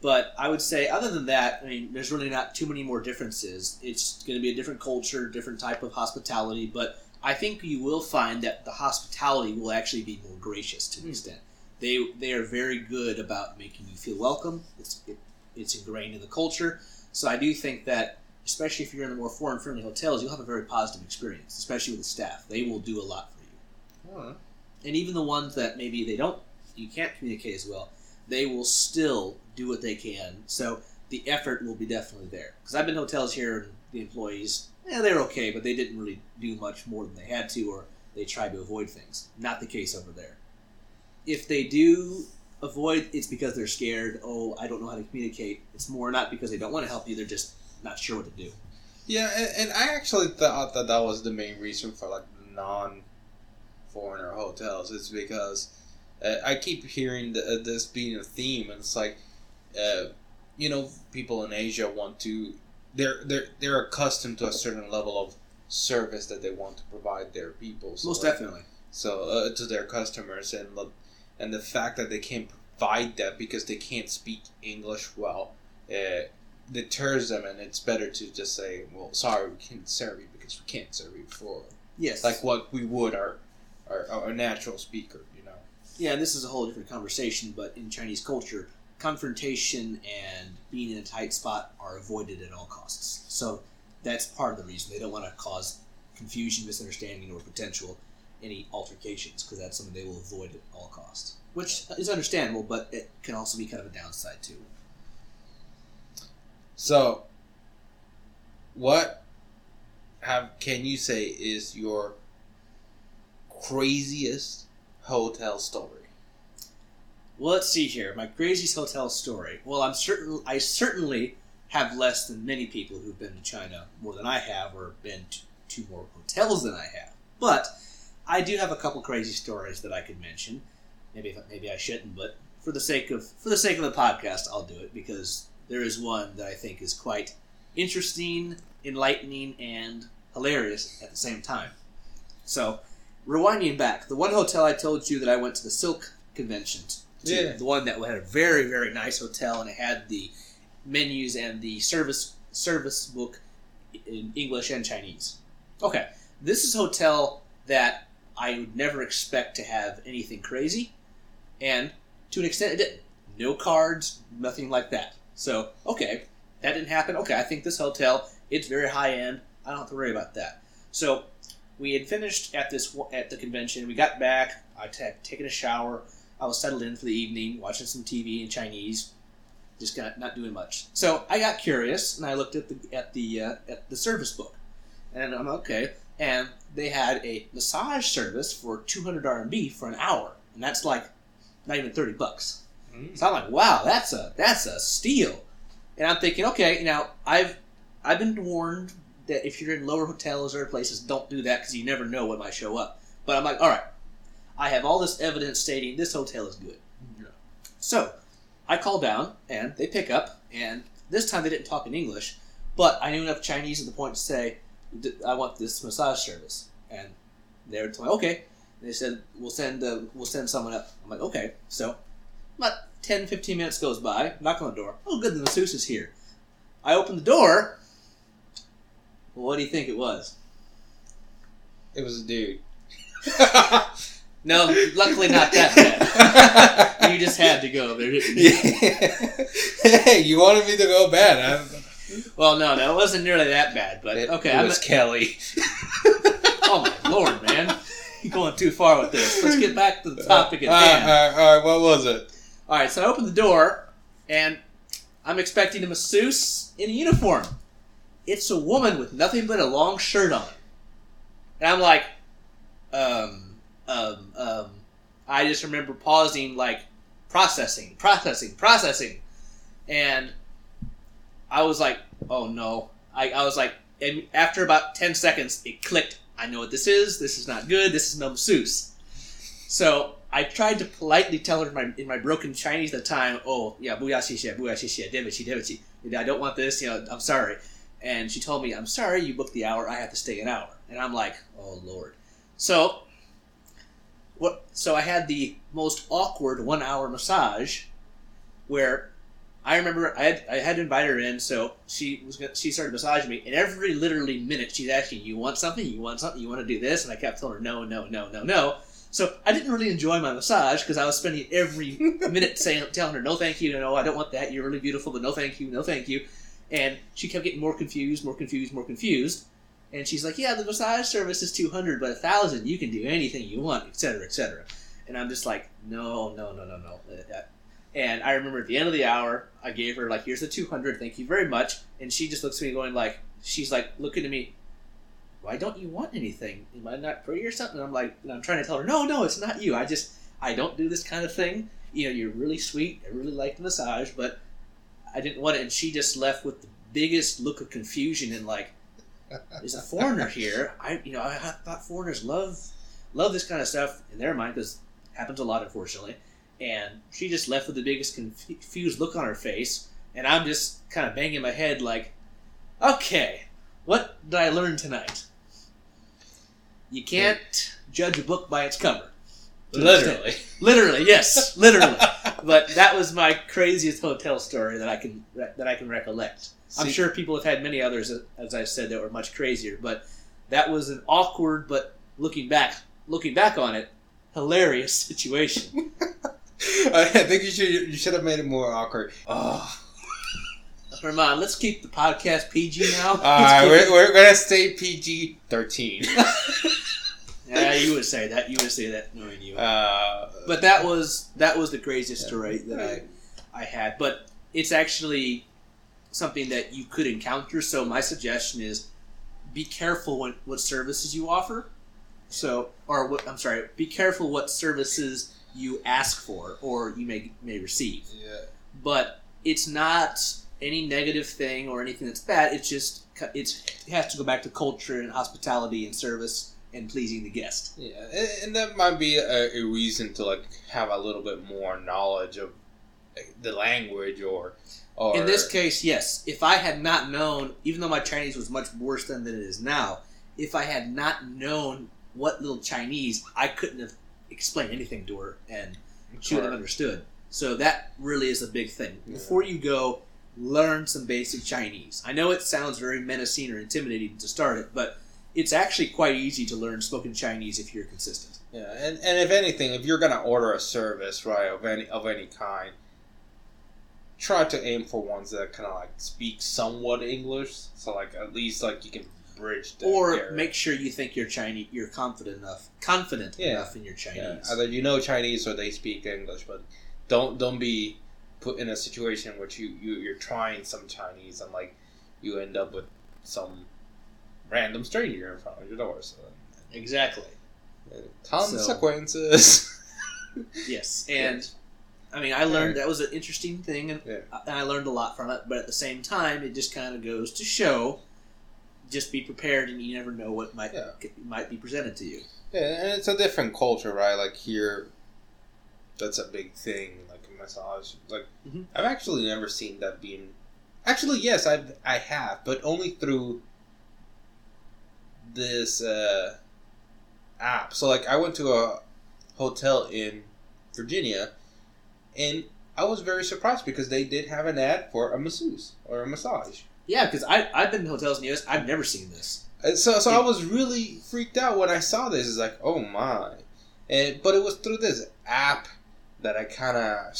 But I would say, other than that, I mean, there's really not too many more differences. It's going to be a different culture, different type of hospitality, but I think you will find that the hospitality will actually be more gracious to an Hmm. extent. They they are very good about making you feel welcome. It's it, it's ingrained in the culture. So I do think that, especially if you're in the more foreign friendly hotels, you'll have a very positive experience, especially with the staff. They will do a lot for you Huh. and even the ones that maybe they don't you can't communicate as well they will still do what they can so the effort will be definitely there because i've been to hotels here and the employees yeah they're okay but they didn't really do much more than they had to or they tried to avoid things not the case over there if they do avoid it's because they're scared oh i don't know how to communicate it's more not because they don't want to help you they're just not sure what to do Yeah, and, and I actually thought that that was the main reason for like non-foreigner hotels. It's because uh, I keep hearing the, uh, this being a theme, and it's like uh, you know, people in Asia want to they're they're they're accustomed to a certain level of service that they want to provide their people. So Most like- definitely. so uh, to their customers and and the fact that they can't provide that because they can't speak English well uh, deters them and it's better to just say well sorry we can't serve you because we can't serve you for Yes. like what we would our our, our natural speaker you know Yeah, this is a whole different conversation, but in Chinese culture, confrontation and being in a tight spot are avoided at all costs. So that's part of the reason they don't want to cause confusion, misunderstanding, or potential any altercations because that's something they will avoid at all costs. Which is understandable, but it can also be kind of a downside too. so what have can you say is your craziest hotel story Well, let's see here. My craziest hotel story. Well, I'm certain I certainly have less than many people who've been to China more than I have, or been to, to more hotels than I have. But I do have a couple crazy stories that I could mention. Maybe maybe I shouldn't, but for the sake of for the sake of the podcast, I'll do it because there is one that I think is quite interesting, enlightening, and hilarious at the same time. So, rewinding back, the one hotel I told you that I went to the Silk convention to, Yeah. the one that had a very very nice hotel and it had the menus and the service service book in English and Chinese. Okay, this is a hotel that I would never expect to have anything crazy, and to an extent it didn't. No cards, nothing like that. So okay, that didn't happen. Okay, I think this hotel it's very high end. I don't have to worry about that. So we had finished at this at the convention. We got back. I had taken a shower. I was settled in for the evening, watching some TV in Chinese, just got, not doing much. So I got curious and I looked at the at the uh, at the service book, and I'm okay. And they had a massage service for 200 RMB for an hour, and that's like not even 30 bucks. Hmm. So I'm like, wow, that's a that's a steal. And I'm thinking, okay, now I've I've been warned that if you're in lower hotels or places, don't do that because you never know what might show up. But I'm like, all right, I have all this evidence stating this hotel is good. So I call down and they pick up, and this time they didn't talk in English, but I knew enough Chinese at the point to say, "D- I want this massage service, and they were like, okay. And They said we'll send uh, we'll send someone up. I'm like, okay. So about 10, 15 minutes goes by. Knock on the door. Oh, good, the masseuse is here. I open the door. Well, what do you think it was? It was a dude. No, luckily not that bad. you just had to go there, didn't you? hey, you wanted me to go bad. I, Well, no, no, it wasn't nearly that bad. But it, okay, it I'm was Kelly. oh my lord, man, you're going too far with this. Let's get back to the topic at All hand. right, all right, all right, what was it? All right, so I open the door, and I'm expecting a masseuse in a uniform. It's a woman with nothing but a long shirt on, and I'm like, um, um, um. I just remember pausing, like processing, processing, processing, and I was like, oh no. I, I was like, and after about 10 seconds, it clicked. I know what this is. This is not good. This is no. So I tried to politely tell her in my, in my broken Chinese at the time, oh, yeah, buya xixie, buya xixie, demichi, demichi. I don't want this, you know, I'm sorry. And she told me, I'm sorry, you booked the hour, I have to stay an hour. And I'm like, oh, Lord. So, what? so I had the most awkward one hour massage where I remember I had, I had to invite her in, so she was gonna, she started massaging me, and every literally minute she's asking, "You want something? You want something? You want to do this?" And I kept telling her, "No, no, no, no, no." So I didn't really enjoy my massage because I was spending every minute saying, telling her, "No, thank you. No, I don't want that. You're really beautiful, but no, thank you. No, thank you." And she kept getting more confused, more confused, more confused. And she's like, "Yeah, the massage service is two hundred, but a thousand, you can do anything you want, etc., etc." And I'm just like, "No, no, no, no, no." Uh, uh, And I remember at the end of the hour, I gave her like, "Here's the two hundred. Thank you very much." And she just looks at me, going like, she's like looking at me, why don't you want anything? Am I not pretty or something? And I'm like, and I'm trying to tell her, no, no, it's not you. I just, I don't do this kind of thing. You know, you're really sweet. I really like the massage, but I didn't want it. And she just left with the biggest look of confusion and like, there's a foreigner here. I, you know, I, I thought foreigners love, love this kind of stuff in their mind because happens a lot, unfortunately. And she just left with the biggest confused look on her face. and I'm just kind of banging my head like, okay, what did I learn tonight? You can't judge a book by its cover. Literally. Literally, yes, literally. but that was my craziest hotel story that I can that I can recollect. I'm sure people have had many others, as I said, that were much crazier. But that was an awkward, but looking back, looking back on it, hilarious situation. I think you should you should have made it more awkward. Oh. Herman, let's keep the podcast PG now. All right, we're, we're gonna stay PG thirteen. yeah, you would say that. You would say that knowing you. uh, But that was that was the craziest story that I I had. But it's actually something that you could encounter. So my suggestion is be careful what, what services you offer. So, or what, I'm sorry, be careful what services you ask for or you may may receive. yeah. But it's not any negative thing or anything that's bad. It's just it's it has to go back to culture and hospitality and service and pleasing the guest. Yeah, and, and that might be a, a reason to like have a little bit more knowledge of the language or or In this case, yes. If I had not known, even though my Chinese was much worse than, than it is now, if I had not known what little Chinese, I couldn't have explained anything to her, and she would have understood. So that really is a big thing. Before you go, learn some basic Chinese. I know it sounds very menacing or intimidating to start it, but it's actually quite easy to learn spoken Chinese if you're consistent. Yeah, and, and if anything, if you're gonna order a service right of any of any kind, try to aim for ones that kind of like speak somewhat English, so like at least like you can bridge the Or area. make sure you think you're Chinese, you're confident enough, confident Yeah. enough in your Chinese. Yeah, either you know Chinese or they speak English, but don't don't be put in a situation where you, you you're trying some Chinese and like you end up with some random stranger in front of your door. So Exactly. consequences. Yes, and I mean, I learned that was an interesting thing, and, Yeah. and I learned a lot from it. But at the same time, it just kind of goes to show, just be prepared, and you never know what might Yeah. might be presented to you. Yeah, and it's a different culture, right? Like here, that's a big thing. Like a massage, like Mhm. I've actually never seen that being. Actually, yes, I've I have, but only through this uh, app. So, like, I went to a hotel in Virginia, and I was very surprised because they did have an ad for a masseuse or a massage. Yeah, because I I've been to hotels in the U.S. I've never seen this. And so, so I was really freaked out when I saw this. It's like, oh my! And but it was through this app that I kind of.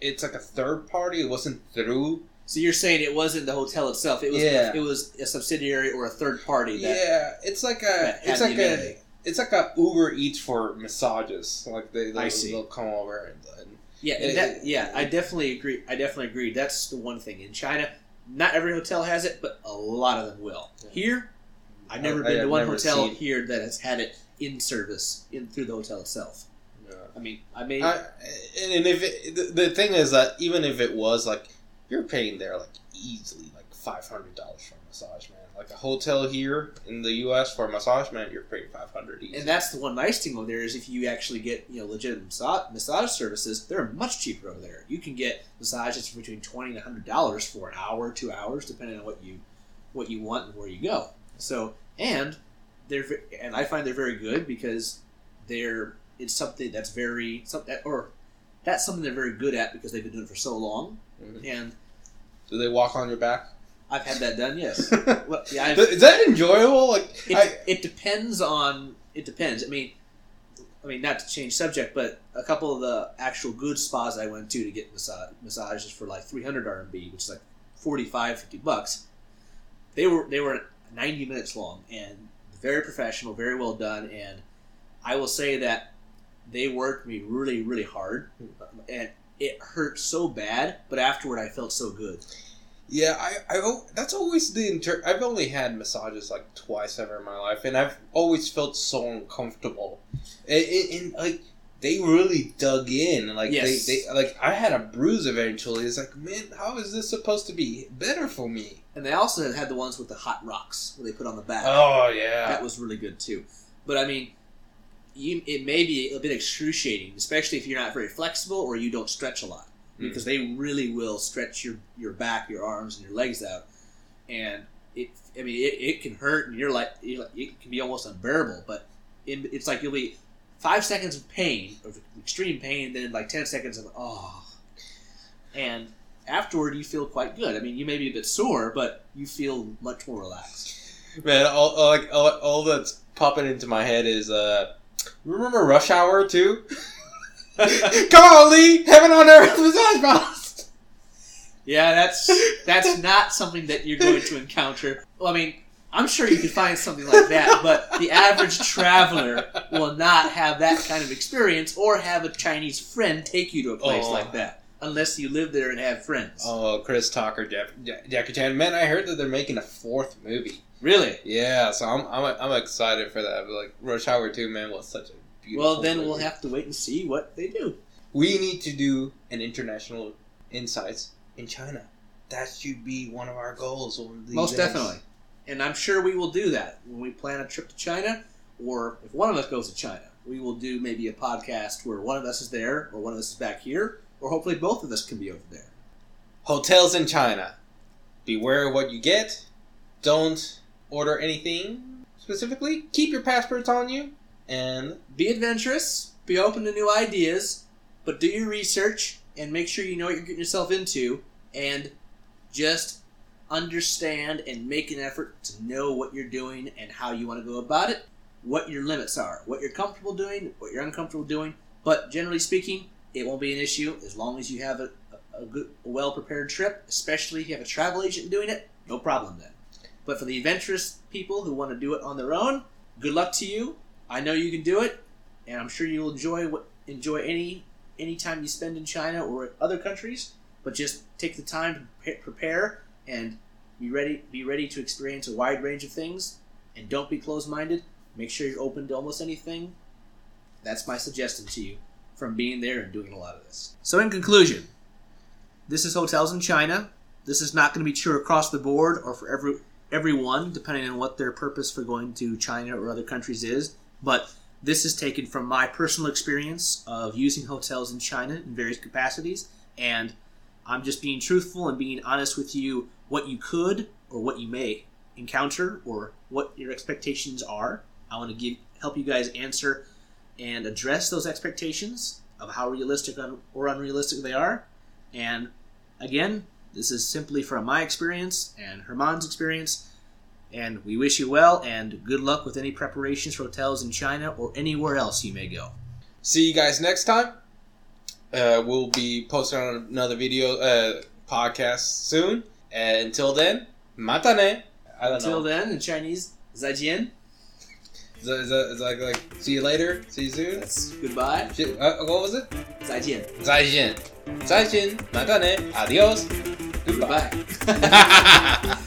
It's like a third party. It wasn't through. So you're saying it wasn't the hotel itself; it was Yeah. it was a subsidiary or a third party. That, yeah, it's like a. It's like a. It's like a Uber Eats for massages. Like they, see. they'll come over and Yeah, and that, yeah, I definitely agree. I definitely agree. That's the one thing in China. Not every hotel has it, but a lot of them will. Yeah. I've I've never I- been I've to one hotel seen- here that has had it in service in through the hotel itself. yeah. I mean, I mean, I, and and if it, the, the thing is that even if it was like you're paying there like easily like five hundred dollars for a massage man like a hotel here in the U.S. for a massage man you're paying five hundred and that's the one nice thing over there is if you actually get you know legitimate massage, massage services, they're much cheaper over there. You can get massages for between twenty and hundred dollars for an hour, two hours, depending on what you what you want and where you go. So and they're and I find they're very good because they're it's something that's very something or that's something they're very good at because they've been doing it for so long. Mhm. And do they walk on your back I've had that done. Yes. is Well, yeah, I've, that enjoyable like it, I, it depends on it depends. I mean, I mean not to change subject, but a couple of the actual good spas I went to to get massage, massages for like 300 RMB, which is like 45, 50 bucks. They were they were 90 minutes long and very professional, very well done, and I will say that they worked me really really hard, and it hurt so bad, but afterward I felt so good. Yeah, I, I that's always the inter- I've only had massages like twice ever in my life, and I've always felt so uncomfortable. And, and, and, like they really dug in, and like Yes. they, they like I had a bruise eventually. It's like, man, how is this supposed to be better for me? And they also had the ones with the hot rocks where they put on the back. Oh yeah, That was really good too. But I mean, you, it may be a bit excruciating, especially if you're not very flexible or you don't stretch a lot. Because they really will stretch your your back, your arms, and your legs out, and it. I mean, it, it can hurt, and you're like, you're like it can be almost unbearable. But in, it's like you'll be five seconds of pain, of extreme pain, then like ten seconds of oh, and afterward you feel quite good. I mean, you may be a bit sore, but you feel much more relaxed. Man, all, all like all, all that's popping into my head is uh, remember Rush Hour 2? Come on, Lee! Heaven on earth, massage balls. Yeah, that's that's not something that you're going to encounter. Well, I mean, I'm sure you could find something like that, but the average traveler will not have that kind of experience or have a Chinese friend take you to a place Oh. like that unless you live there and have friends. Oh, Chris Tucker, Jack, Jack, Jackie Chan. Man, I heard that they're making a fourth movie. Really? Yeah, so I'm I'm, I'm excited for that. But like Rush Hour 2, man, was such a beautiful. Well, then movie. we'll have to wait and see what they do. We need to do an international insights in China. That should be one of our goals. one of these Most days. definitely. And I'm sure we will do that when we plan a trip to China, or if one of us goes to China, we will do maybe a podcast where one of us is there, or one of us is back here, or hopefully both of us can be over there. Hotels in China. Beware what you get. Don't order anything specifically. Keep your passports on you. And Be adventurous, be open to new ideas, but do your research and make sure you know what you're getting yourself into, and just understand and make an effort to know what you're doing and how you want to go about it, what your limits are, what you're comfortable doing, what you're uncomfortable doing. But generally speaking, it won't be an issue as long as you have a, a, a good, well prepared trip, especially if you have a travel agent doing it, no problem then. But for the adventurous people who want to do it on their own, good luck to you. I know you can do it, and I'm sure you'll enjoy enjoy any any time you spend in China or other countries. But just take the time to prepare and be ready. Be ready to experience a wide range of things, and don't be closed minded. Make sure you're open to almost anything. That's my suggestion to you from being there and doing a lot of this. So, in conclusion, this is hotels in China. This is not going to be true across the board or for every everyone, depending on what their purpose for going to China or other countries is. But this is taken from my personal experience of using hotels in China in various capacities, and I'm just being truthful and being honest with you what you could or what you may encounter or what your expectations are. I want to give help you guys answer and address those expectations of how realistic or unrealistic they are. And again, this is simply from my experience and Herman's experience. And we wish you well and good luck with any preparations for hotels in China or anywhere else you may go. See you guys next time. Uh, we'll be posting on another video uh, podcast soon. And until then, matane. Until know. then, in Chinese, zaijian. Z- z- like, like, see you later, see you soon. That's goodbye. Uh, what was it? Zaijian. Zaijian. Zaijian. Matane. Adios. Goodbye. goodbye.